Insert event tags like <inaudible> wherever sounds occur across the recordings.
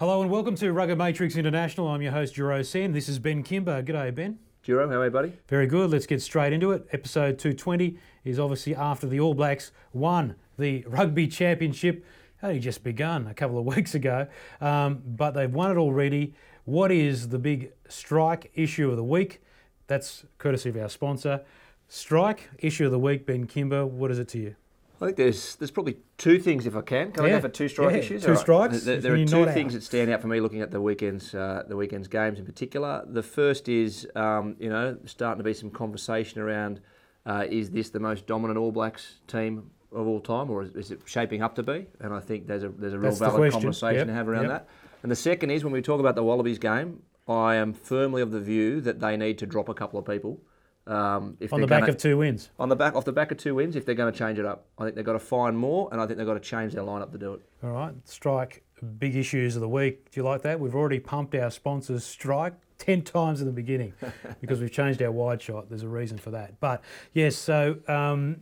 Hello and welcome to Rugged Matrix International. I'm your host, Jero Sen. This is Ben Kimber. G'day, Ben. Jero, how are you, buddy? Very good. Let's get straight into it. Episode 220 is obviously after the All Blacks won the Rugby Championship. Only just begun a couple of <laughs> weeks ago, um, but they've won it already. What is the big strike issue of the week? That's courtesy of our sponsor. Strike issue of the week, Ben Kimber. What is it to you? I think there's there's probably two things if I can. Can I Yeah. go for two strike Yeah, issues? two right. strikes. There, there are two things out? that stand out for me looking at the weekend's uh, the weekend's games in particular. The first is um, you know starting to be some conversation around uh, is this the most dominant All Blacks team of all time, or is, is it shaping up to be? And I think there's a there's a real That's valid conversation Yep, to have around yep. that. And the second is when we talk about the Wallabies game, I am firmly of the view that they need to drop a couple of people. Um, if On the back gonna- of two wins. on the back off the back of two wins if they're going to change it up. I think they've got to find more, and I think they've got to change their lineup to do it. All right, strike big issues of the week. Do you like that? We've already pumped our sponsors strike 10 times in the beginning <laughs> because we've changed our wide shot. There's a reason for that. But yes, so a um,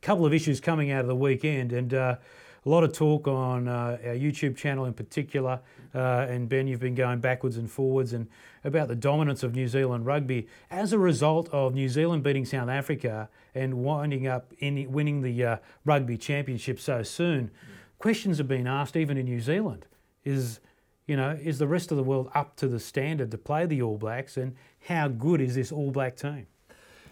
couple of issues coming out of the weekend and uh, a lot of talk on uh, our YouTube channel in particular. Uh, and Ben, you've been going backwards and forwards and about the dominance of New Zealand rugby as a result of New Zealand beating South Africa and winding up in winning the uh, rugby championship so soon. Questions have been asked even in New Zealand. Is you know is the rest of the world up to the standard to play the All Blacks and how good is this All Black team?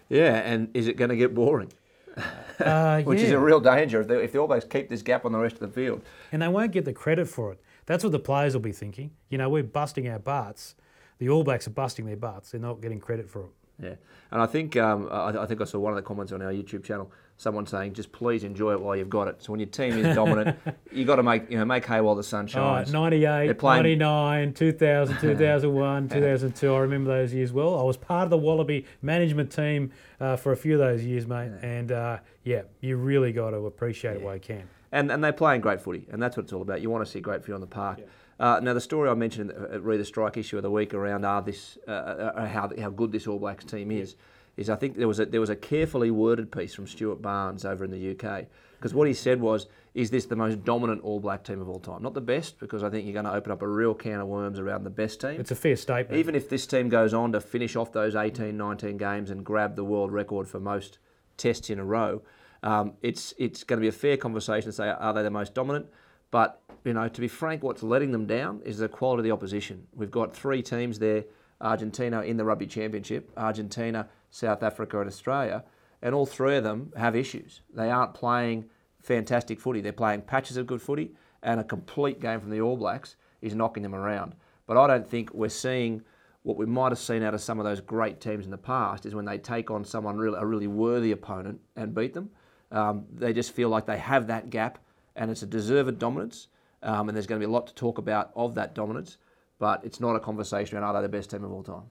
Yeah, and is it going to get boring? <laughs> Uh, Which is a real danger if, they, if the All Blacks keep this gap on the rest of the field. and they won't get the credit for it. That's what the players will be thinking. You know, we're busting our butts. The All Blacks are busting their butts. They're not getting credit for it. Yeah, and I think um, I, I think I saw one of the comments on our YouTube channel. Someone saying, "Just please enjoy it while you've got it." So when your team is dominant, <laughs> you got to make you know make hay while the sun right, shines. 98, playing- 99, 2000, 2001, 2002. I remember those years well. I was part of the Wallaby management team uh, for a few of those years, mate. And uh, yeah, you really got to appreciate it while you can. and and they're playing great footy, and that's what it's all about. You want to see great footy on the park. Uh, now, the story I mentioned in the, uh, read the strike issue of the week around are this uh, uh, how how good this All Blacks team is. Is I think there was a there was a carefully worded piece from Stuart Barnes over in the UK because what he said was, is this the most dominant All Black team of all time? Not the best because I think you're going to open up a real can of worms around the best team. It's a fair statement. Even if this team goes on to finish off those 18, 19 games and grab the world record for most tests in a row, um, it's it's going to be a fair conversation to say are they the most dominant? But you know, to be frank, what's letting them down is the quality of the opposition. We've got three teams there: Argentina in the Rugby Championship, Argentina, South Africa, and Australia, and all three of them have issues. They aren't playing fantastic footy. They're playing patches of good footy, and a complete game from the All Blacks is knocking them around. But I don't think we're seeing what we might have seen out of some of those great teams in the past is when they take on someone really, a really worthy opponent and beat them. Um, they just feel like they have that gap, and it's a deserved dominance. Um, and there's going to be a lot to talk about of that dominance, but it's not a conversation around are they the best team of all time.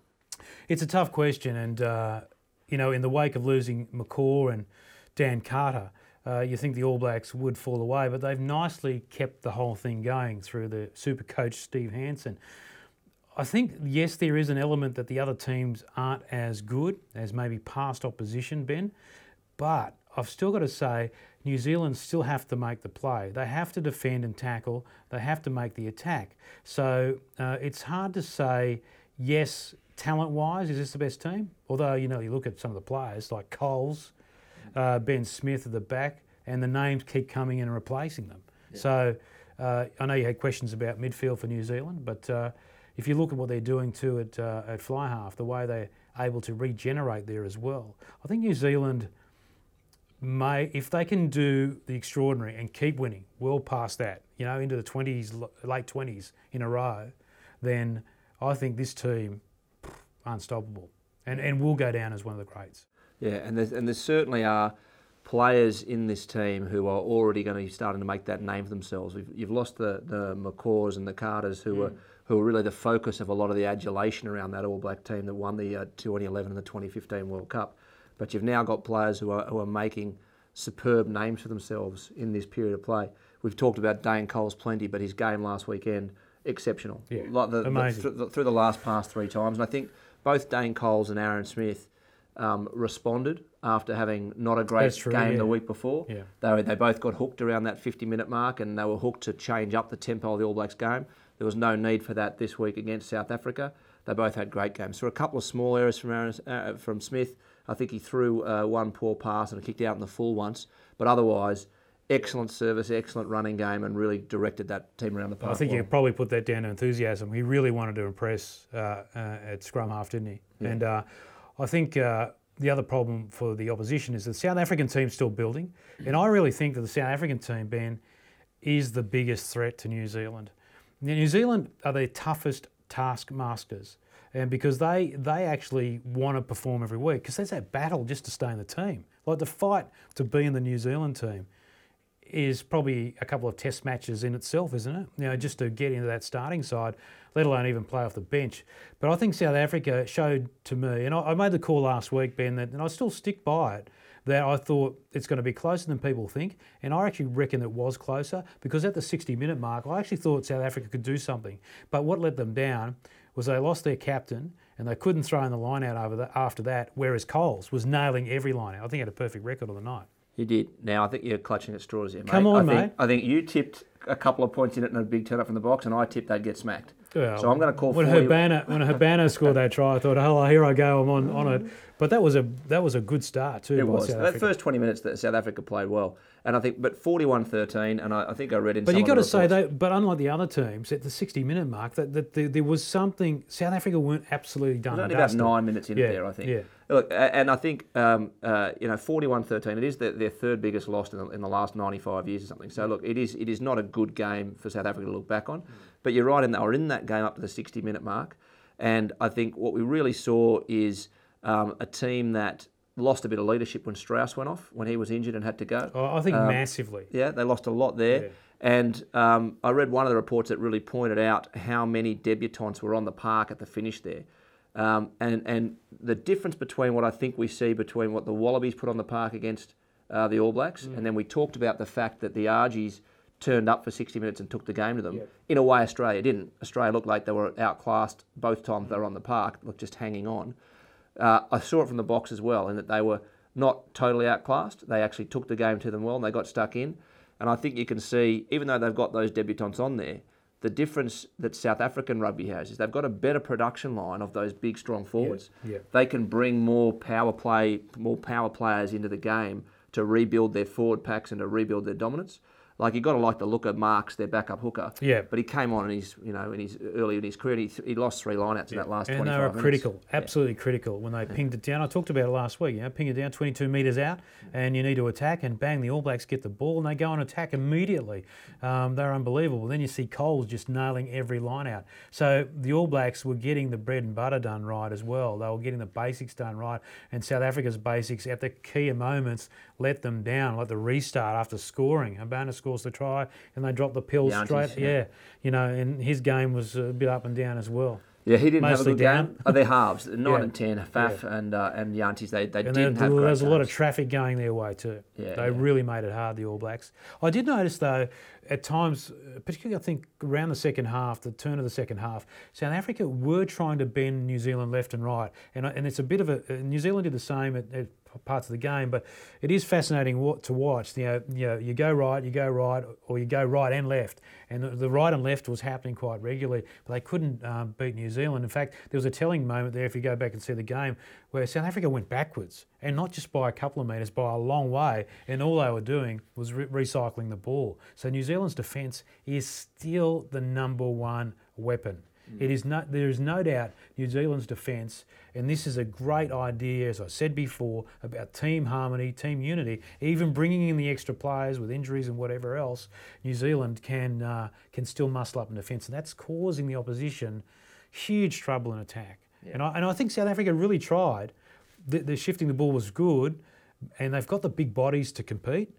It's a tough question, and uh, you know, in the wake of losing McCaw and Dan Carter, uh, you think the All Blacks would fall away, but they've nicely kept the whole thing going through the super coach Steve Hansen. I think yes, there is an element that the other teams aren't as good as maybe past opposition, Ben, but I've still got to say New Zealand still have to make the play. They have to defend and tackle. They have to make the attack. So uh, it's hard to say yes, talent-wise, is this the best team? Although you know you look at some of the players like Coles, uh, Ben Smith at the back, and the names keep coming in and replacing them. So uh, I know you had questions about midfield for New Zealand, but uh, if you look at what they're doing too at uh, at fly half, the way they're able to regenerate there as well, I think New Zealand may, if they can do the extraordinary and keep winning, well past that, you know, into the twenties, late twenties in a row, then I think this team unstoppable, and and will go down as one of the greats. Yeah, and there's, and there certainly are players in this team who are already going to be starting to make that name for themselves. We've, you've lost the, the McCaws and the Carters who were who were really the focus of a lot of the adulation around that All Black team that won the uh, 2011 and the 2015 World Cup. But you've now got players who are, who are making superb names for themselves in this period of play. We've talked about Dane Coles plenty, but his game last weekend exceptional. Yeah, like the, the- amazing. through, the, through the last past three times, and I think both Dane Coles and Aaron Smith um, responded after having not a great true, game yeah. the week before. Yeah. They, were- they both got hooked around that 50 minute mark and they were hooked to change up the tempo of the All Blacks game. There was no need for that this week against South Africa. They both had great games. There were a couple of small errors from Aaron, uh, from Smith. I think he threw uh, one poor pass and kicked out in the full once, but otherwise excellent service, excellent running game, and really directed that team around the park. I think well. you could probably put that down to enthusiasm. He really wanted to impress uh, uh, at scrum half, didn't he? Yeah. And uh, I think uh, the other problem for the opposition is the South African team's still building, and I really think that the South African team, Ben, is the biggest threat to New Zealand. Now, New Zealand are the toughest taskmasters. And because they they actually want to perform every week, because there's that battle just to stay in the team. Like the fight to be in the New Zealand team is probably a couple of test matches in itself, isn't it? You know, just to get into that starting side, let alone even play off the bench. But I think South Africa showed to me, and I, made the call last week, Ben, that, and I still stick by it, that I thought it's going to be closer than people think. And I actually reckon it was closer because at the 60 minute mark, I actually thought South Africa could do something. But what let them down was they lost their captain and they couldn't throw in the line out over the, after that, whereas Coles was nailing every line out. I think he had a perfect record on the night. He did. Now I think you're clutching at straws here, mate. Come on, I think, mate. I think you tipped a couple of points in it and a big turn up from the box, and I tipped they'd get smacked. Well, so I'm going to call when 40 Habana when Habana <laughs> scored that try, I thought, "Oh, here I go, I'm on, on it." But that was a that was a good start too. It was. South That Africa. first 20 minutes that South Africa played well. And I think, but 41-13, and I, I think I read in But some you of got to say that. But unlike the other teams, at the 60 minute mark, that, that, there there was something. South Africa weren't absolutely done. only about nine minutes in Yeah, there, I think. yeah. Look, and I think um, uh, you know, 41-13. It is their, their third biggest loss in the, in the last 95 years or something. So look, it is it is not a good game for South Africa to look back on. But you're right in they were in that game up to the 60 minute mark, and I think what we really saw is um, a team that lost a bit of leadership when Strauss went off when he was injured and had to go. Oh, I think Um, massively. Yeah, they lost a lot there. Yeah. And um, I read one of the reports that really pointed out how many debutantes were on the park at the finish there. Um, and, and the difference between what I think we see between what the Wallabies put on the park against uh, the All Blacks, and then we talked about the fact that the Argies turned up for 60 minutes and took the game to them. In a way, Australia didn't. Australia looked like they were outclassed both times they were on the park, looked just hanging on. Uh, I saw it from the box as well, in that they were not totally outclassed. They actually took the game to them well, and they got stuck in. And I think you can see, even though they've got those debutants on there, the difference that South African rugby has is they've got a better production line of those big, strong forwards. yeah. They can bring more power play, more power players into the game to rebuild their forward packs and to rebuild their dominance. Like you got to like the look of Marx, their backup hooker. Yeah. But he came on in his, you know, in his early in his career, and he, he lost three lineouts in that last and 25 they were minutes. critical, absolutely critical when they pinged it down. I talked about it last week. You know, ping it down 22 metres out, and you need to attack, and bang, the All Blacks get the ball, and they go and attack immediately. Um, they're unbelievable. Then you see Coles just nailing every line out. So the All Blacks were getting the bread and butter done right as well. They were getting the basics done right, and South Africa's basics at the key moments let them down, like the restart after scoring. Habana scores the try, and they drop the pill Jantjies, straight. yeah. yeah, you know, and his game was a bit up and down as well. Yeah, he didn't Mostly have a good down. game. Oh, they're halves, nine Yeah. and ten. Faf and uh, and Jantjies, they, they And didn't have there was a lot of traffic going their way too. Yeah, they yeah. really made it hard, the All Blacks. I did notice though, at times, particularly I think around the second half, the turn of the second half, South Africa were trying to bend New Zealand left and right, and and it's a bit of a New Zealand did the same at, at parts of the game, but it is fascinating to watch. You know, you know, you go right, you go right, or you go right and left, and the, the right and left was happening quite regularly, but they couldn't um, beat New Zealand. In fact, there was a telling moment there if you go back and see the game where South Africa went backwards, and not just by a couple of metres, by a long way, and all they were doing was re- recycling the ball. So New Zealand's defence is still the number one weapon. It is no, there is no doubt New Zealand's defence, and this is a great idea, as I said before, about team harmony, team unity, even bringing in the extra players with injuries and whatever else. New Zealand can uh, can still muscle up in defence, and that's causing the opposition huge trouble in attack. And I and I think South Africa really tried. The, the shifting the ball was good, and they've got the big bodies to compete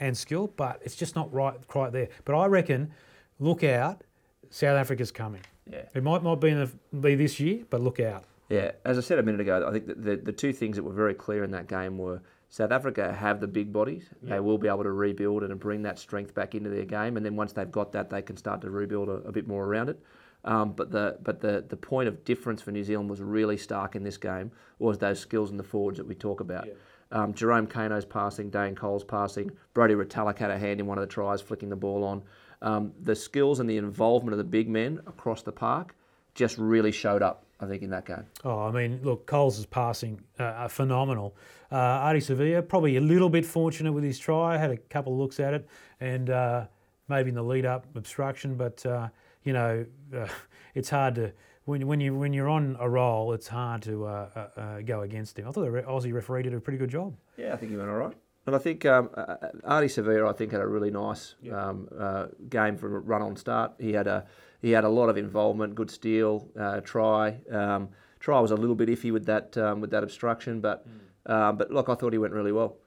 and skill, but it's just not right quite there. But I reckon, look out, South Africa's coming. Yeah. It might not be, in the, be this year, but look out. Yeah, as I said a minute ago, I think the, the two things that were very clear in that game were South Africa have the big bodies. They will be able to rebuild and bring that strength back into their game, and then once they've got that, they can start to rebuild a, a bit more around it. Um, but the but the, the point of difference for New Zealand was really stark in this game was those skills in the forwards that we talk about. Um, Jerome Kaino's passing, Dane Cole's passing, Brodie Retallick had a hand in one of the tries, flicking the ball on. Um, the skills and the involvement of the big men across the park just really showed up. I think in that game. Oh, I mean, look, Coles is passing uh, phenomenal. Uh, Ardie Savea probably a little bit fortunate with his try. Had a couple of looks at it, and uh, maybe in the lead up obstruction, but uh, you know, <laughs> uh, it's hard to when, when you when you're on a roll, it's hard to uh, uh, go against him. I thought the Aussie referee did a pretty good job. Yeah, I think he went all right. And I think um, uh, Ardie Savea, I think, had a really nice yeah. um, uh, game from a run on start. He had a he had a lot of involvement, good steal, uh, try. Um, try was a little bit iffy with that um, with that obstruction, but mm. but look, I thought he went really well.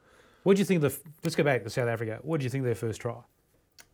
What do you think? The let's go back to South Africa. What do you think their first try?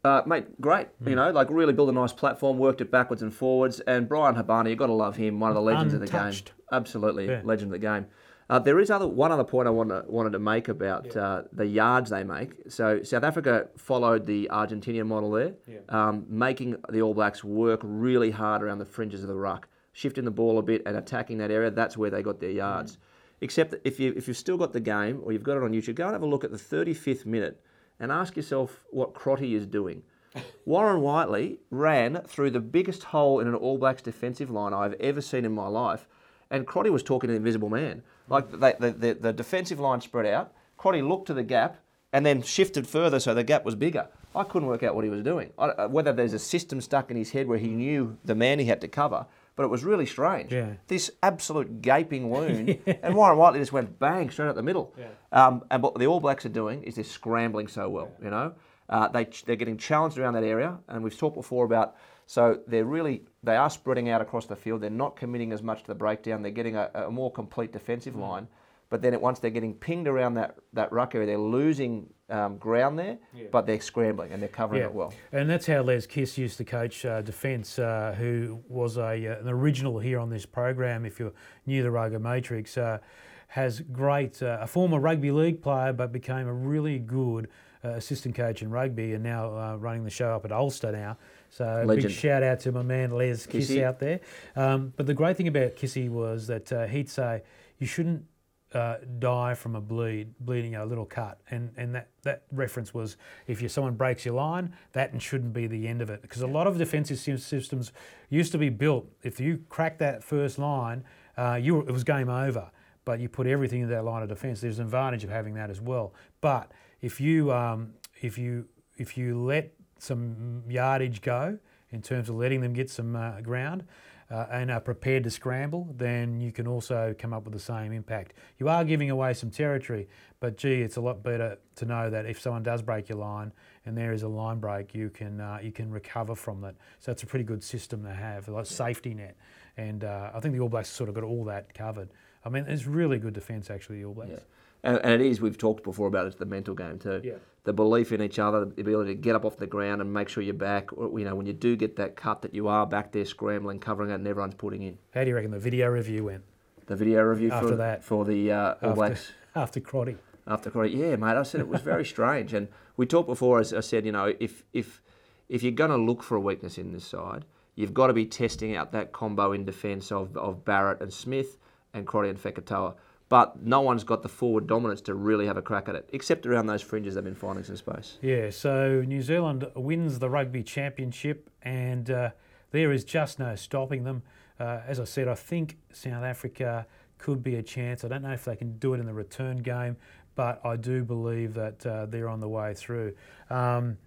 Uh, mate, great. Mm. You know, like really built a nice platform, worked it backwards and forwards. And Bryan Habana, you've got to love him, one of the legends Untouched. of the game. Absolutely, yeah. legend of the game. Uh, there is other one other point I wanted, wanted to make about yeah. uh, the yards they make. So South Africa followed the Argentinian model there, yeah. um, making the All Blacks work really hard around the fringes of the ruck, shifting the ball a bit and attacking that area. That's where they got their yards. Mm. Except if you if you've still got the game or you've got it on YouTube, go and have a look at the 35th minute and ask yourself what Crotty is doing. <laughs> Warren Whiteley ran through the biggest hole in an All Blacks defensive line I've ever seen in my life, and Crotty was talking to the invisible man. Like the, the, the, the defensive line spread out, Crotty looked to the gap and then shifted further so the gap was bigger. I couldn't work out what he was doing. I, uh, whether there's a system stuck in his head where he knew the man he had to cover, but it was really strange. Yeah. This absolute gaping <laughs> wound, yeah. and Warren Whiteley just went bang straight up the middle. Yeah. Um, and what the All Blacks are doing is they're scrambling so well, you know. Uh, they, they're getting challenged around that area, and we've talked before about so they're really they are spreading out across the field. They're not committing as much to the breakdown. They're getting a, a more complete defensive mm. line. But then it, once they're getting pinged around that, that ruck area, they're losing um, ground there, yeah. but they're scrambling and they're covering yeah. it well. And that's how Les Kiss used to coach uh, defence, uh, who was a, uh, an original here on this program. If you're new to the Roker Matrix, uh, has great, uh, a former rugby league player, but became a really good uh, assistant coach in rugby and now running the show up at Ulster now. So Legend. big shout out to my man Les Kiss out there. Um, but the great thing about Kissy was that he'd say, you shouldn't uh, die from a bleed, bleeding a little cut, and and that, that reference was if you someone breaks your line, that shouldn't be the end of it because a lot of defensive systems used to be built. If you crack that first line, uh, you it was game over. But you put everything in that line of defence. There's an advantage of having that as well. But if you um, if you if you let some yardage go in terms of letting them get some uh, ground, uh, and are prepared to scramble, then you can also come up with the same impact. You are giving away some territory, but gee, it's a lot better to know that if someone does break your line and there is a line break, you can uh, you can recover from that. So it's a pretty good system to have, like safety net. And uh, I think the All Blacks sort of got all that covered. I mean, it's really good defence actually, the All Blacks. Yeah. And, and, it is, we've talked before about it, it's the mental game too. Yeah. The belief in each other, the ability to get up off the ground and make sure you're back. Or, you know, when you do get that cut, that you are back there scrambling, covering it, and everyone's putting in. How do you reckon the video review went? The video review after for, that for the uh, All Blacks <laughs> after Crotty. After Crotty, yeah, mate. I said it was very <laughs> strange, and we talked before. As I said, you know, if if if you're going to look for a weakness in this side, you've got to be testing out that combo in defence of, of Barrett and Smith and Crotty and Fekitoa but no one's got the forward dominance to really have a crack at it, except around those fringes they've been finding some space. Yeah, so New Zealand wins the Rugby Championship, and uh, there is just no stopping them. Uh, as I said, I think South Africa could be a chance. I don't know if they can do it in the return game, but I do believe that uh, they're on the way through. Um,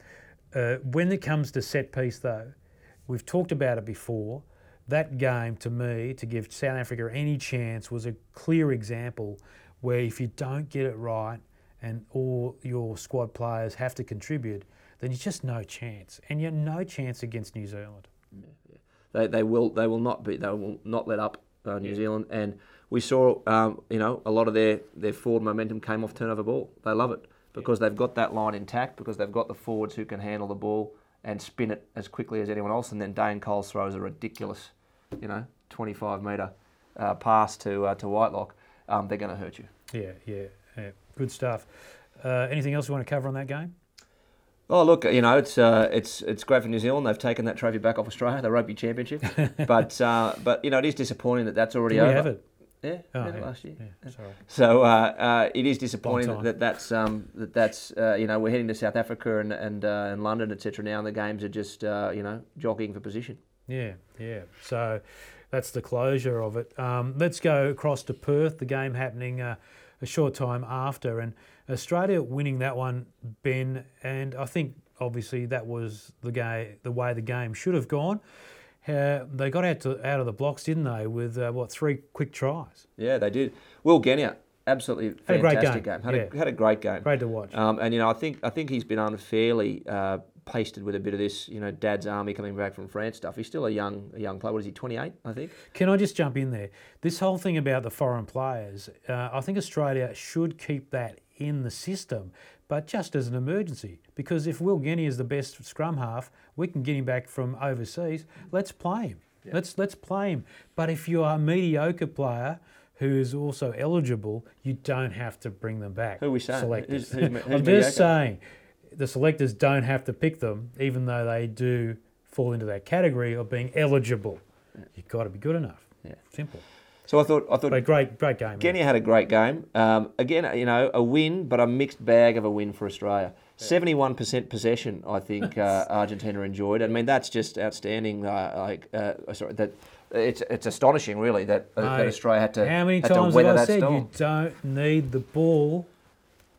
uh, when it comes to set piece, though, we've talked about it before that game to me to give South Africa any chance was a clear example where if you don't get it right and all your squad players have to contribute, then you're just no chance, and you're no chance against New Zealand. Yeah, yeah. They, they will they will not be they will not let up uh, New yeah. Zealand, and we saw um, you know a lot of their their forward momentum came off turnover ball. They love it because they've got that line intact because they've got the forwards who can handle the ball and spin it as quickly as anyone else. And then Dane Coles throws a ridiculous, you know, 25 metre uh, pass to uh, to Whitelock. Um, they're going to hurt you. Yeah, yeah, yeah. good stuff. Uh, anything else you want to cover on that game? Oh look, you know it's uh, it's it's great for New Zealand. They've taken that trophy back off Australia, the Rugby Championship. <laughs> but uh, but you know it is disappointing that that's already Did over. Have it? Yeah, Oh, yeah, yeah, last year. Yeah, sorry. So uh, uh, it is disappointing that that's um, that that's uh, you know we're heading to South Africa and and, uh, and London etc. Now and the games are just uh, you know jockeying for position. Yeah, yeah. So that's the closure of it. Um, let's go across to Perth. The game happening uh, a short time after, and Australia winning that one, Ben. And I think obviously that was the game, the way the game should have gone. Uh, they got out to, out of the blocks, didn't they? With uh, what three quick tries? Yeah, they did. Will Genia, absolutely Had a great fantastic game, Had, a, had a great game. Great to watch. Um, and you know, I think I think he's been unfairly uh, pasted with a bit of this, you know, Dad's army coming back from France stuff. He's still a young a young player. What is he? Twenty eight, I think. Can I just jump in there? This whole thing about the foreign players, uh, I think Australia should keep that in the system, but just as an emergency. Because if Will Genia is the best scrum half, we can get him back from overseas. Let's play him. Let's let's play him. But if you are a mediocre player who is also eligible, you don't have to bring them back. Who are we saying? Selectors. Who's- who's who's I'm mediocre? just saying, the selectors don't have to pick them, even though they do fall into that category of being eligible. You've got to be good enough. Yeah. Simple. So I thought I thought But great, great game. Genia had a great game. Um, again, you know, a win, but a mixed bag of a win for Australia. Seventy-one percent possession, I think uh, <laughs> Argentina enjoyed. I mean, that's just outstanding. Uh, like, uh, sorry, that it's it's astonishing, really, that, uh, that Australia had to How many times have I said storm. you don't need the ball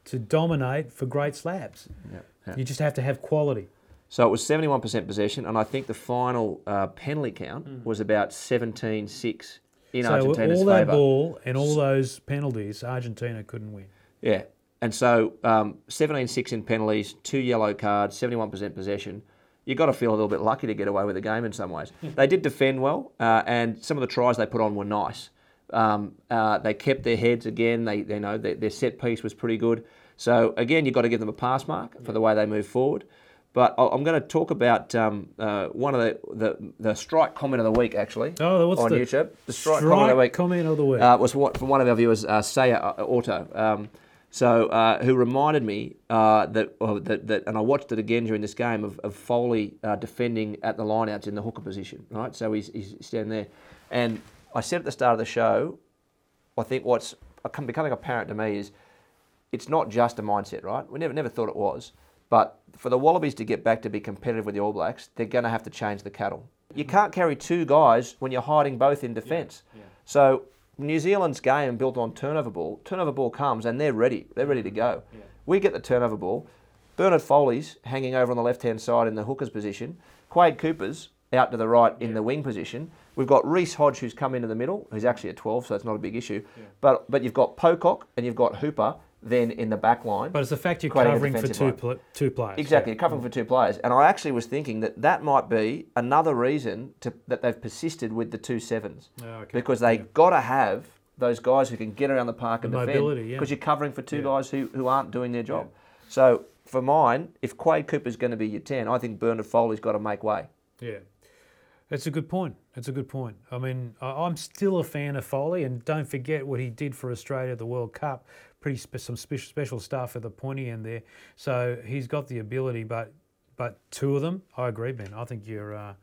to dominate for great slabs? Yeah, yeah. You just have to have quality. So it was seventy-one percent possession, and I think the final uh, penalty count was about 17-6 in so Argentina's all that favour. ball and all those penalties, Argentina couldn't win. Yeah. And so um, 17-6 in penalties, two yellow cards, 71% possession. You've got to feel a little bit lucky to get away with the game in some ways. they did defend well, uh, and some of the tries they put on were nice. Um, uh, they kept their heads again. They, they know their, their set piece was pretty good. So again, you've got to give them a pass mark for the way they move forward. But I'm going to talk about um, uh, one of the, the the strike comment of the week actually Oh, what's on the YouTube. The strike, comment of the week comment of the week? uh, was what, from one of our viewers, uh, Saya uh, Auto. Um, so, uh, who reminded me uh, that, that, that, and I watched it again during this game of, of Foley uh, defending at the lineouts in the hooker position, right? So he's, he's standing there, and I said at the start of the show, I think what's becoming apparent to me is it's not just a mindset, right? We never never thought it was, but for the Wallabies to get back to be competitive with the All Blacks, they're going to have to change the cattle. You can't carry two guys when you're hiding both in defence. So New Zealand's game built on turnover ball. Turnover ball comes and they're ready. They're ready to go. We get the turnover ball. Bernard Foley's hanging over on the left hand side in the hooker's position. Quade Cooper's out to the right in the wing position. We've got Reece Hodge who's come into the middle, who's actually a 12, so it's not a big issue. But but you've got Pocock and you've got Hooper then in the back line. but it's the fact you're covering for two pl- two players. Exactly, you're covering for two players. And I actually was thinking that that might be another reason to, that they've persisted with the two sevens. Oh, okay. Because they've got to have those guys who can get around the park and The defend. mobility, yeah. Because you're covering for two Yeah. guys who, who aren't doing their job. So for mine, if Quade Cooper's going to be your 10, I think Bernard Foley's got to make way. Yeah. That's a good point. That's a good point. I mean, I'm still a fan of Foley, and don't forget what he did for Australia at the World Cup. Pretty spe- some spe- special stuff at the pointy end there. So he's got the ability, but but two of them, I agree, Ben. I think you're uh,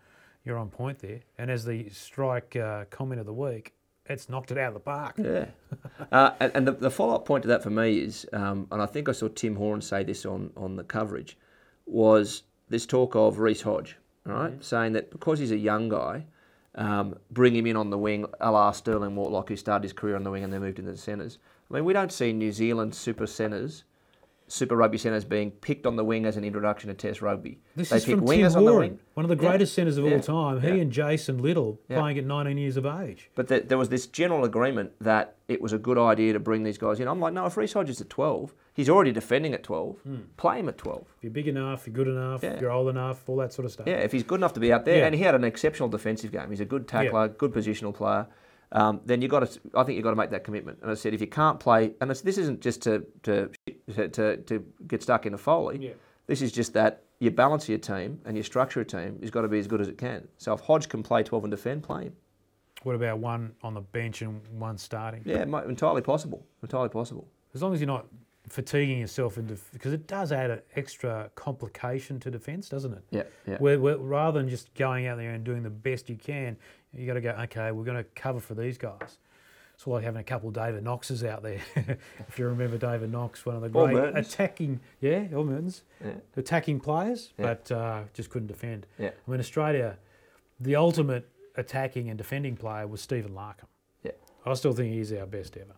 you're on point there. And as the strike uh, comment of the week, it's knocked it out of the park. Yeah. <laughs> uh, and and the, the follow up point to that for me is, um, and I think I saw Tim Horan say this on, on the coverage, was this talk of Reece Hodge, right, saying that because he's a young guy, um, bring him in on the wing, a la Sterling Mortlock, who started his career on the wing and then moved into the centres. I mean, we don't see New Zealand super centres, super rugby centres being picked on the wing as an introduction to Test rugby. This they is pick from Tim wingers on the wing. one of the Yeah. greatest centres of Yeah. all time. He Yeah. and Jason Little Yeah. playing at 19 years of age. But there, there was this general agreement that it was a good idea to bring these guys in. I'm like, no, if Reece Hodge is at 12, he's already defending at 12. Hmm. Play him at 12. If you're big enough, you're good enough, Yeah. you're old enough, all that sort of stuff. Yeah, if he's good enough to be out there, Yeah. and he had an exceptional defensive game. He's a good tackler, good positional player. Um, then you got to, I think you've got to make that commitment. And I said, if you can't play, and this isn't just to to, to to get stuck in a foley. Yeah. This is just that your balance of your team and your structure of team has got to be as good as it can. So if Hodge can play 12 and defend, play him. What about one on the bench and one starting? Yeah, entirely possible. Entirely possible. As long as you're not fatiguing yourself into because it does add an extra complication to defence, doesn't it? Yeah, yeah. Where, where, rather than just going out there and doing the best you can, you got to go. Okay, we're going to cover for these guys. It's like having a couple of David Knoxes out there. <laughs> if you remember David Knox, one of the great attacking, yeah, or Mehrtens, Yeah. attacking players, Yeah. but uh, just couldn't defend. Yeah. I mean, Australia, the ultimate attacking and defending player was Stephen Larkham. Yeah. I still think he's our best ever.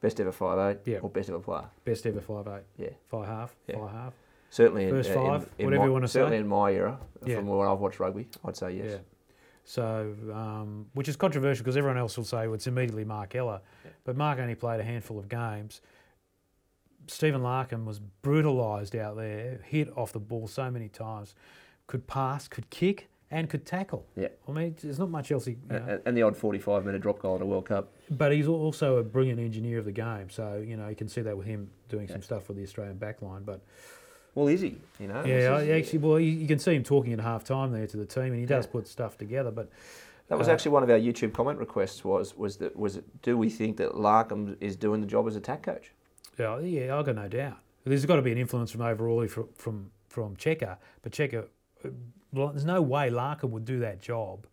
Best ever five eight. Yeah. Or best ever player. Best ever five eight, Yeah. five half, Yeah. five half. Certainly in, First uh, five, in, in whatever my, you wanna certainly say. in my era, Yeah. from when I've watched rugby, I'd say yes. Yeah. So, um, which is controversial because everyone else will say well, it's immediately Mark Ella, Yeah. but Mark only played a handful of games. Stephen Larkham was brutalised out there, hit off the ball so many times, could pass, could kick, and could tackle. Yeah. I mean, there's not much else he. You know, And, the odd 45 minute drop goal in a World Cup. but he's also a brilliant engineer of the game. So you know you can see that with him doing Yeah. some stuff with the Australian backline. But Well, is he? You know? yeah, is- actually, well, you, you can see him talking at half time there to the team, and he does Yeah. put stuff together. But That was Uh, actually one of our YouTube comment requests. Was was that was it, do we think that Larkham is doing the job as attack coach? Yeah, yeah, I got no doubt. There's got to be an influence from overall from from from Cheika, but Cheika, there's no way Larkham would do that job,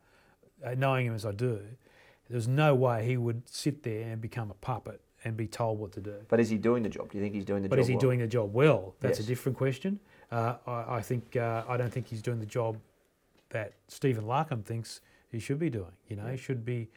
uh, knowing him as I do. There's no way he would sit there and become a puppet and be told what to do. But is he doing the job? Do you think he's doing the But job? But is he well? doing the job well? That's Yes. a different question. Uh, I, I think uh, I don't think he's doing the job that Stephen Larkham thinks he should be doing. You know, he should be.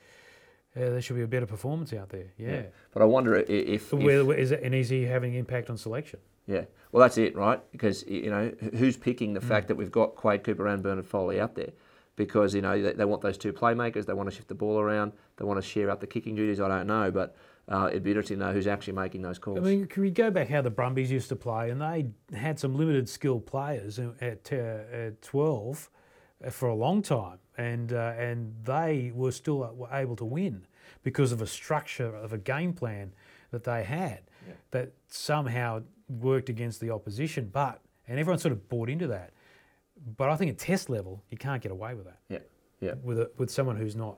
Uh, there should be a better performance out there. Yeah. Yeah. But I wonder if, if where is it, and is he having impact on selection? Yeah, well, that's it, right? Because you know, who's picking the Mm. fact that we've got Quade Cooper and Bernard Foley out there? Because you know they, they want those two playmakers. They want to shift the ball around. They want to share up the kicking duties. I don't know, but uh, it'd be interesting to know who's actually making those calls. I mean, can we go back how the Brumbies used to play, and they had some limited skilled players at, uh, at 12 uh, for a long time, and uh, and they were still uh, able to win because of a structure of a game plan that they had Yeah. that somehow worked against the opposition. But and everyone sort of bought into that. But I think at test level, you can't get away with that. Yeah, yeah. With a, with someone who's not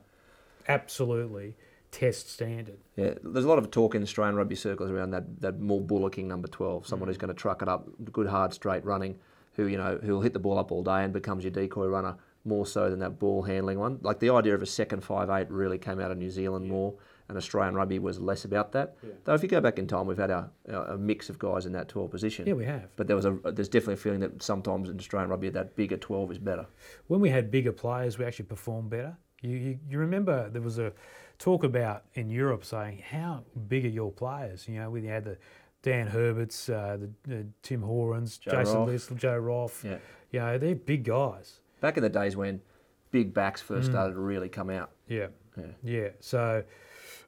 absolutely test standard. Yeah, there's a lot of talk in Australian rugby circles around that, that more bullocking number 12, someone Mm. who's going to truck it up, good hard straight running, who you know who'll hit the ball up all day and becomes your decoy runner more so than that ball handling one. Like the idea of a second five eight really came out of New Zealand more, and Australian rugby was less about that. Yeah. Though if you go back in time, we've had a, a mix of guys in that 12 position. Yeah, we have. But there was a there's definitely a feeling that sometimes in Australian rugby that bigger 12 is better. when we had bigger players, we actually performed better. You, you, you remember there was a talk about in Europe saying how big are your players? You know, we had the Dan Herberts, uh, the, the Tim Horans, Joe Jason Roff. Listle, Joe Roff. Yeah. You know, they're big guys. Back in the days when big backs first Mm. started to really come out. Yeah, Yeah. yeah. So,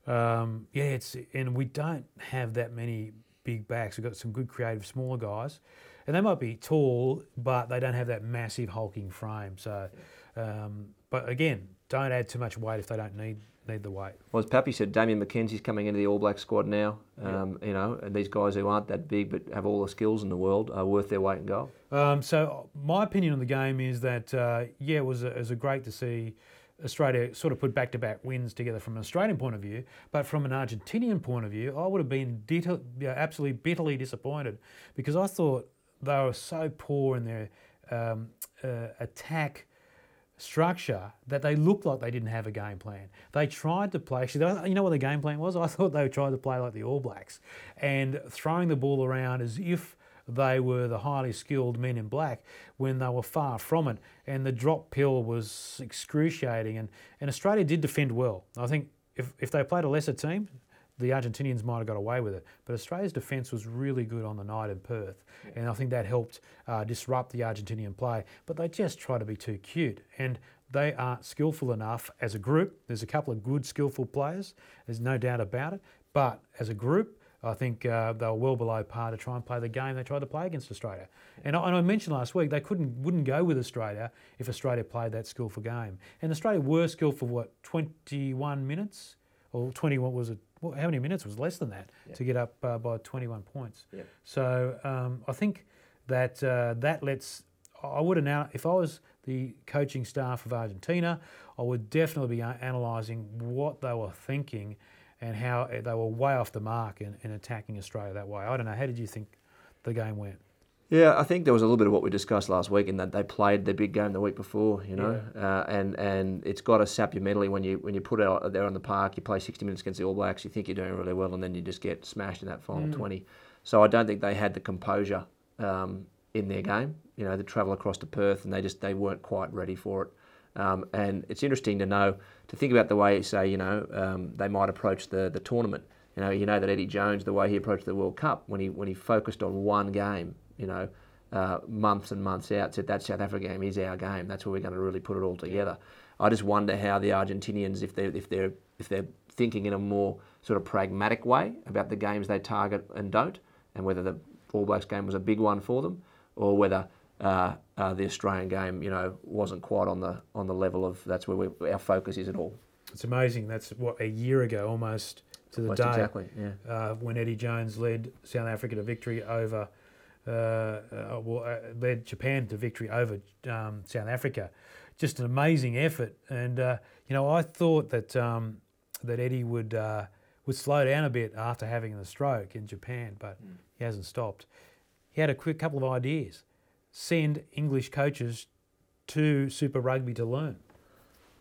um, yeah, it's and we don't have that many big backs. We've got some good creative smaller guys, and they might be tall, but they don't have that massive hulking frame. So, um, but again, don't add too much weight if they don't need need the weight. Well, as Pappy said, Damian McKenzie's coming into the All Black squad now. Um, You know, and these guys who aren't that big but have all the skills in the world are worth their weight in gold. Um, so my opinion on the game is that uh, yeah, it was a, it was a great to see Australia sort of put back-to-back wins together from an Australian point of view, but from an Argentinian point of view, I would have been absolutely bitterly disappointed because I thought they were so poor in their um, uh, attack structure that they looked like they didn't have a game plan. They tried to play. Actually, you know what the game plan was? <laughs> I thought they trying to play like the All Blacks and throwing the ball around as if they were the highly skilled men in black when they were far from it. And the drop pill was excruciating. And, and Australia did defend well. I think if, if they played a lesser team, the Argentinians might have got away with it. But Australia's defence was really good on the night in Perth. And I think that helped uh, disrupt the Argentinian play. But they just try to be too cute. And they aren't skillful enough as a group. There's a couple of good, skillful players. There's no doubt about it. But as a group, I think uh, they were well below par to try and play the game they tried to play against Australia. And I, and I mentioned last week they couldn't wouldn't go with Australia if Australia played that skillful game. And Australia were skillful for what 21 minutes or 20 what was it? What, how many minutes was less than that Yeah. to get up uh, by 21 points? Yeah. So um, I think that uh, that lets. I would now, if I was the coaching staff of Argentina, I would definitely be analysing what they were thinking and how they were way off the mark in, in attacking Australia that way. I don't know. How did you think the game went? Yeah, I think there was a little bit of what we discussed last week in that they played their big game the week before, you know, uh, and and it's got to sap you mentally when you when you put it out there on the park, you play 60 minutes against the All Blacks, you think you're doing really well, and then you just get smashed in that final 20. So I don't think they had the composure um, in their game. You know, they travel across to Perth and they just they weren't quite ready for it. Um, and it's interesting to know to think about the way, say, you know, um, they might approach the the tournament. You know, you know that Eddie Jones, the way he approached the World Cup when he when he focused on one game you know, uh, months and months out, said that South Africa game is our game. That's where we're going to really put it all together. I just wonder how the Argentinians, if they're if they're if they're thinking in a more sort of pragmatic way about the games they target and don't, and whether the All Blacks game was a big one for them, or whether uh, uh, the Australian game, you know, wasn't quite on the on the level of that's where we, our focus is at all. It's amazing. That's what a year ago almost to the Almost day exactly, yeah. uh, when Eddie Jones led South Africa to victory over, uh, uh, well, uh, led Japan to victory over um, South Africa. Just an amazing effort, and uh, you know I thought that um, that Eddie would uh, would slow down a bit after having the stroke in Japan, but he hasn't stopped. He had a quick couple of ideas: send English coaches to Super Rugby to learn.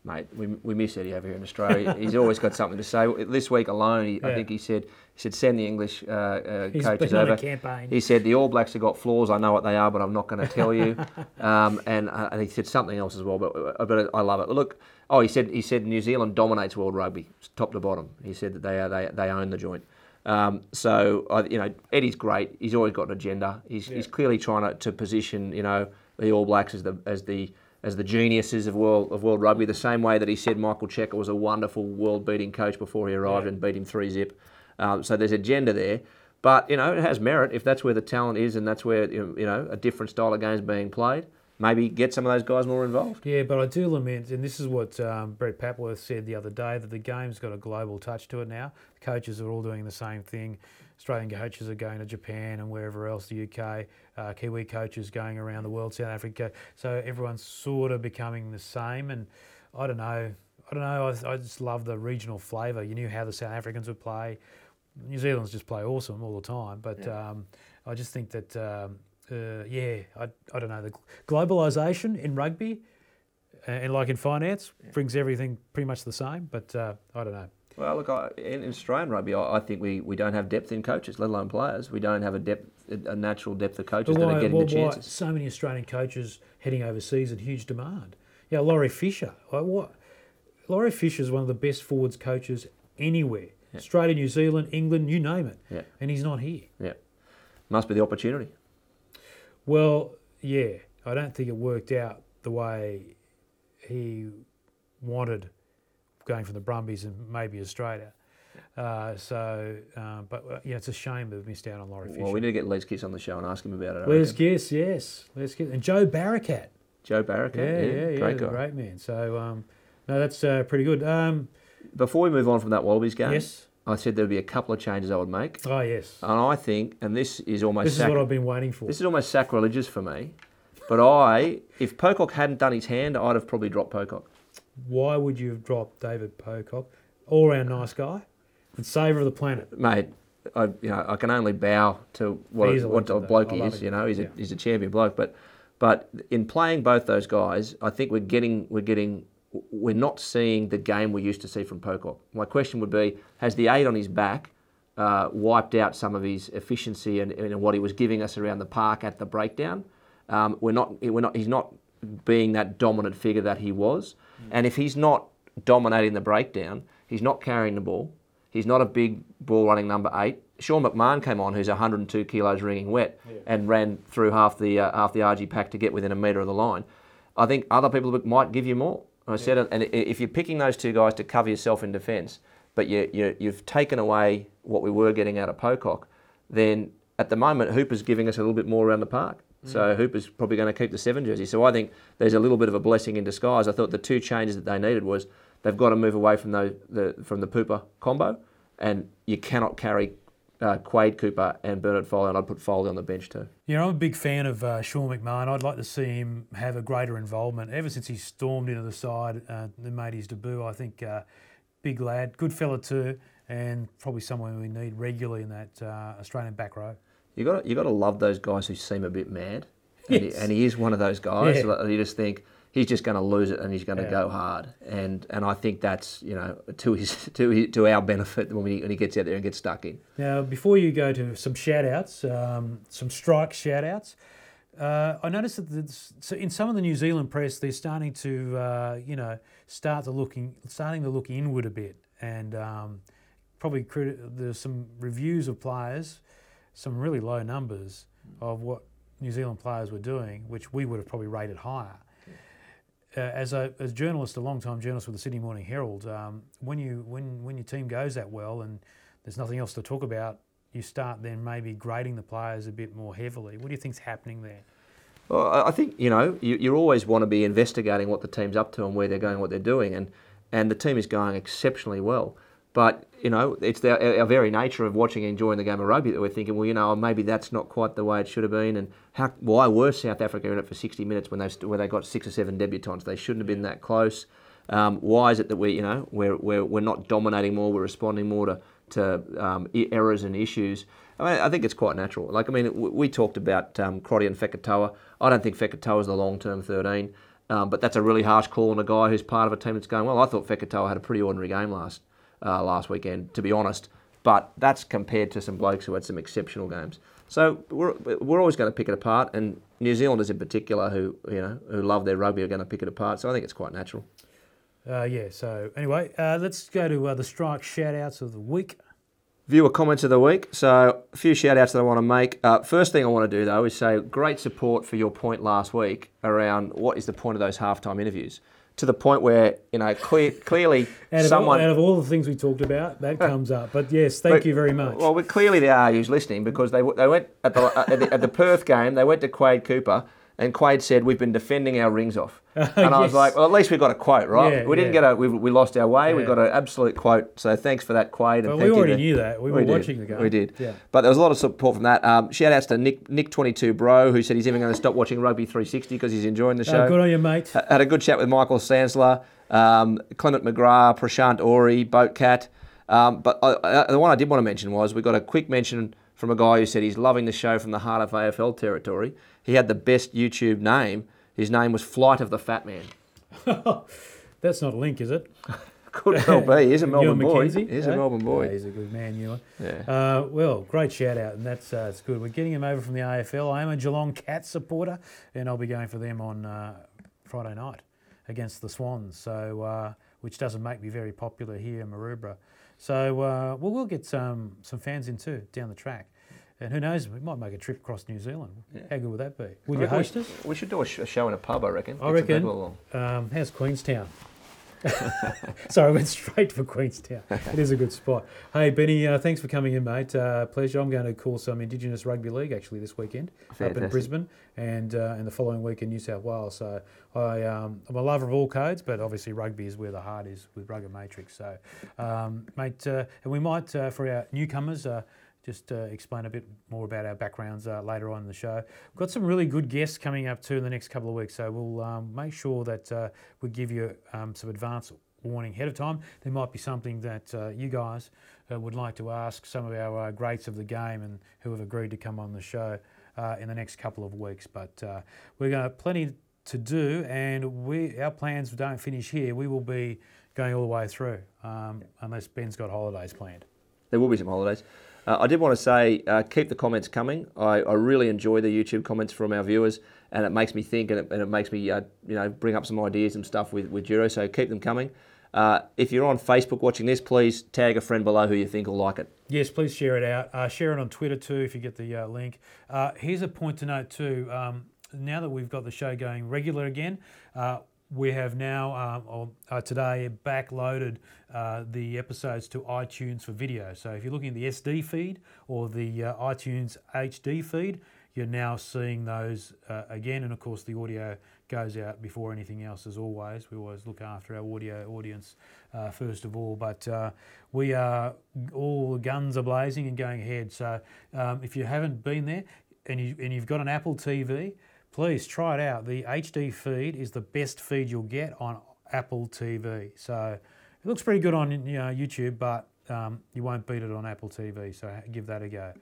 mate, we, we miss Eddie over here in Australia. <laughs> He's always got something to say. This week alone, he, I think he said he said send the English uh, uh, He's coaches over. campaign. He said the All Blacks have got flaws. I know what they are, but I'm not going to tell you. <laughs> um, and uh, and he said something else as well. But uh, but I love it. Look, oh, he said he said New Zealand dominates world rugby, top to bottom. He said that they are they they own the joint. Um, so I you know Eddie's great. He's always got an agenda. He's, he's clearly trying to, to position you know the All Blacks as the as the as the geniuses of world of world rugby, the same way that he said Michael Cheika was a wonderful world beating coach before he arrived Yeah. and beat him three zip. Um, so there's agenda there, but you know it has merit if that's where the talent is and that's where you know a different style of game is being played. Maybe get some of those guys more involved. Yeah, but I do lament, and this is what um, Brett Papworth said the other day, that the game's got a global touch to it now. The coaches are all doing the same thing. Australian coaches are going to Japan and wherever else, the UK. Uh, Kiwi coaches going around the world, South Africa. So everyone's sort of becoming the same. And I don't know. I don't know. I, I just love the regional flavour. You knew how the South Africans would play. New Zealand's just play awesome all the time. But um, I just think that, um, uh, yeah, I, I don't know. The globalisation in rugby and like in finance brings everything pretty much the same. But uh, I don't know. Well, look, I, in, in Australian rugby, I, I think we, we don't have depth in coaches, let alone players. We don't have a depth, a, natural depth of coaches But that are getting why, the why chances. so many Australian coaches heading overseas in huge demand? Yeah, Laurie Fisher. Like what? Laurie Fisher is one of the best forwards coaches anywhere. Australia, New Zealand, England, you name it. Yeah. And he's not here. Yeah, must be the opportunity. Well, yeah, I don't think it worked out the way he wanted going from the Brumbies and maybe Australia. Uh, so, um, but uh, yeah, it's a shame that we've missed out on Laurie Fisher. Well, we need to get Les Kiss on the show and ask him about it. I Les. Giss, yes, Les Kiss, and Joe Barakat. Joe Barakat, Yeah, yeah, yeah, great the guy. great man. So, um, no, that's uh, pretty good. Um, Before we move on from that Wallabies game, yes. I said there'd be a couple of changes I would make, Oh, yes. and I think, and this is almost This is sac- what I've been waiting for. this is almost sacrilegious for me, but I, if Pocock hadn't done his hand, I'd have probably dropped Pocock. Why would you have dropped David Pocock, all round nice guy, and saver of the planet? mate, I you know I can only bow to what a what a bloke he is. him. You know, he's Yeah. a he's a champion bloke. But but in playing both those guys, I think we're getting we're getting we're not seeing the game we used to see from Pocock. My question would be: Has the eight on his back uh, wiped out some of his efficiency and, and what he was giving us around the park at the breakdown? Um, we're not we're not he's not being that dominant figure that he was, and if he's not dominating the breakdown, he's not carrying the ball. He's not a big ball running number eight. Sean McMahon came on, who's 102 kilos ringing wet, and ran through half the uh, half the RG pack to get within a metre of the line. I think other people might give you more. I said and if you're picking those two guys to cover yourself in defence, but you, you, you've taken away what we were getting out of Pocock, then at the moment Hooper's giving us a little bit more around the park. Mm. So Hooper's probably going to keep the seven jersey. So I think there's a little bit of a blessing in disguise. I thought the two changes that they needed was they've got to move away from the, the from the Pooper combo, and you cannot carry uh, Quade Cooper and Bernard Foley, and I'd put Foley on the bench too. Yeah, I'm a big fan of uh, Sean McMahon. I'd like to see him have a greater involvement. Ever since he stormed into the side uh, and made his debut, I think uh, big lad, good fella too, and probably someone we need regularly in that uh, Australian back row. you got you got to love those guys who seem a bit mad, and, Yes. he, and he is one of those guys. Yeah. that You just think he's just going to lose it and he's going to Yeah. go hard, and and I think that's you know to his <laughs> to his, to our benefit when, we, when he gets out there and gets stuck in. Now, before you go to some shout outs, um, some strike shout outs, uh, I noticed that so in some of the New Zealand press, they're starting to, uh, you know, start to looking, starting to look inward a bit, and um, probably criti- there's some reviews of players, some really low numbers of what New Zealand players were doing, which we would have probably rated higher. Uh, as a as journalist, a long time journalist with the Sydney Morning Herald, um, when you when when your team goes that well and there's nothing else to talk about, you start then maybe grading the players a bit more heavily. What do you think's happening there? Well, I- I think you know you, you always want to be investigating what the team's up to and where they're going, what they're doing, and and the team is going exceptionally well. But you know, it's the, our- very nature of watching and enjoying the game of rugby that we're thinking, well, you know, maybe that's not quite the way it should have been, and how why were South Africa in it for 60 minutes when they when they got six or seven debutants? They shouldn't have been that close. Um, why is it that we, you know, we're, we're, we're not dominating more, we're responding more to, to um, errors and issues? I, mean, I think it's quite natural. Like, I mean, we, we talked about um, Crotty and Fekitoa. I don't think Fekitoa is the long term 13, um, but that's a really harsh call on a guy who's part of a team that's going, well, I thought Fekitoa had a pretty ordinary game last, uh, last weekend, to be honest. But that's compared to some blokes who had some exceptional games. So we're, we're always going to pick it apart, and New Zealanders in particular, who you know who love their rugby, are going to pick it apart. So I think it's quite natural. Uh, yeah. So anyway, uh, let's go to uh, the strike shout outs of the week. Viewer comments of the week. So a few shout outs that I want to make. Uh, first thing I want to do though is say great support for your point last week around what is the point of those halftime interviews. To the point where you know clear, <laughs> clearly Out of, someone all, out of all the things we talked about, that comes up. But yes, thank But- you very much. Well, clearly there are who's listening because they they went at the, at the at the Perth game. They went to Quade Cooper, and Quade said, "We've been defending our rings off." <laughs> And I was Yes. like, "Well, at least we got a quote, right? Yeah, we didn't yeah. get a we, we lost our way. We got an absolute quote. So thanks for that, Quade." And Well, thank we already knew that. We were did. watching the game. We did. Yeah. But there was a lot of support from that. Um, shout outs to Nick Nick twenty two Bro, who said he's even going to stop watching Rugby three sixty because he's enjoying the show. Uh, good on you, mate. Had a good chat with Michael Sansler, um, Clement McGrath, Prashant Ori, Boatcat. Um, but uh, uh, the one I did want to mention was we got a quick mention from a guy who said he's loving the show from the heart of AFL territory. He had the best YouTube name. His name was Flight of the Fat Man. <laughs> That's not a link, is it? <laughs> Could well be. He's a <laughs> Melbourne boy. He's eh? a Melbourne Yeah, boy. he's a good man, Ewan. Yeah. Uh, well, great shout out, and that's uh, it's good. We're getting him over from the AFL. I am a Geelong Cats supporter, and I'll be going for them on uh, Friday night against the Swans. So, uh, which doesn't make me very popular here in Maroubra. So, uh, well, we'll get some some fans in too down the track, and who knows, we might make a trip across New Zealand. How good would that be? Would you I reckon host we, us? We should do a, sh- a show in a pub, I reckon. I Get reckon. Um, how's Queenstown? <laughs> Sorry, I went straight for Queenstown. It is a good spot. Hey, Benny, uh, thanks for coming in, mate. Uh, pleasure. I'm going to call some Indigenous Rugby League actually this weekend up in Brisbane and uh, and the following week in New South Wales. So I, um, I'm a lover of all codes, but obviously rugby is where the heart is with Rugged Matrix. So, um, mate, uh, and we might, uh, for our newcomers, uh, just uh, explain a bit more about our backgrounds uh, later on in the show. We've got some really good guests coming up too in the next couple of weeks, so we'll um, make sure that uh, we give you um, some advance warning ahead of time. There might be something that uh, you guys uh, would like to ask some of our uh, greats of the game and who have agreed to come on the show in the next couple of weeks. But we've got plenty to do, and we our plans don't finish here. We will be going all the way through, um, unless Ben's got holidays planned. There will be some holidays. Uh, I did want to say, uh, keep the comments coming. I, I really enjoy the YouTube comments from our viewers, and it makes me think, and it, and it makes me, uh, you know, bring up some ideas and stuff with with Juro. So keep them coming. Uh, if you're on Facebook watching this, please tag a friend below who you think will like it. Yes, please share it out. Uh, share it on Twitter too if you get the uh, link. Here's a point to note too. Um, now that we've got the show going regular again, we have now um, uh, today backloaded uh, the episodes to iTunes for video. So if you're looking at the SD feed or the uh, iTunes HD feed, you're now seeing those uh, again. And of course, the audio goes out before anything else, as always. We always look after our audio audience uh, first of all. But uh, we are all guns are blazing and going ahead. So um, if you haven't been there and you and you've got an Apple TV, please try it out. The HD feed is the best feed you'll get on Apple TV. So it looks pretty good on you know, YouTube, but um, you won't beat it on Apple TV. So give that a go.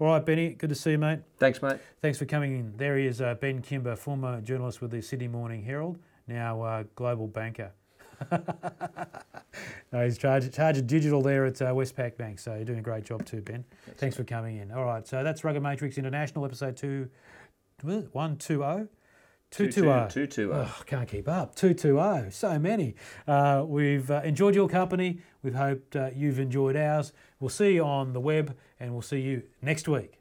All right, Benny, good to see you, mate. Thanks, mate. Thanks for coming in. There he is, uh, Ben Kimber, former journalist with the Sydney Morning Herald, now uh, global banker. <laughs> no, he's of digital there at uh, Westpac Bank, so you're doing a great job too, Ben. Thanks, Thanks for coming in. All right, so that's Rugged Matrix International, episode two, one two zero. 220. 220. Oh, can't keep up. 220. So many. Uh, we've uh, enjoyed your company. We've hoped uh, you've enjoyed ours. We'll see you on the web and we'll see you next week.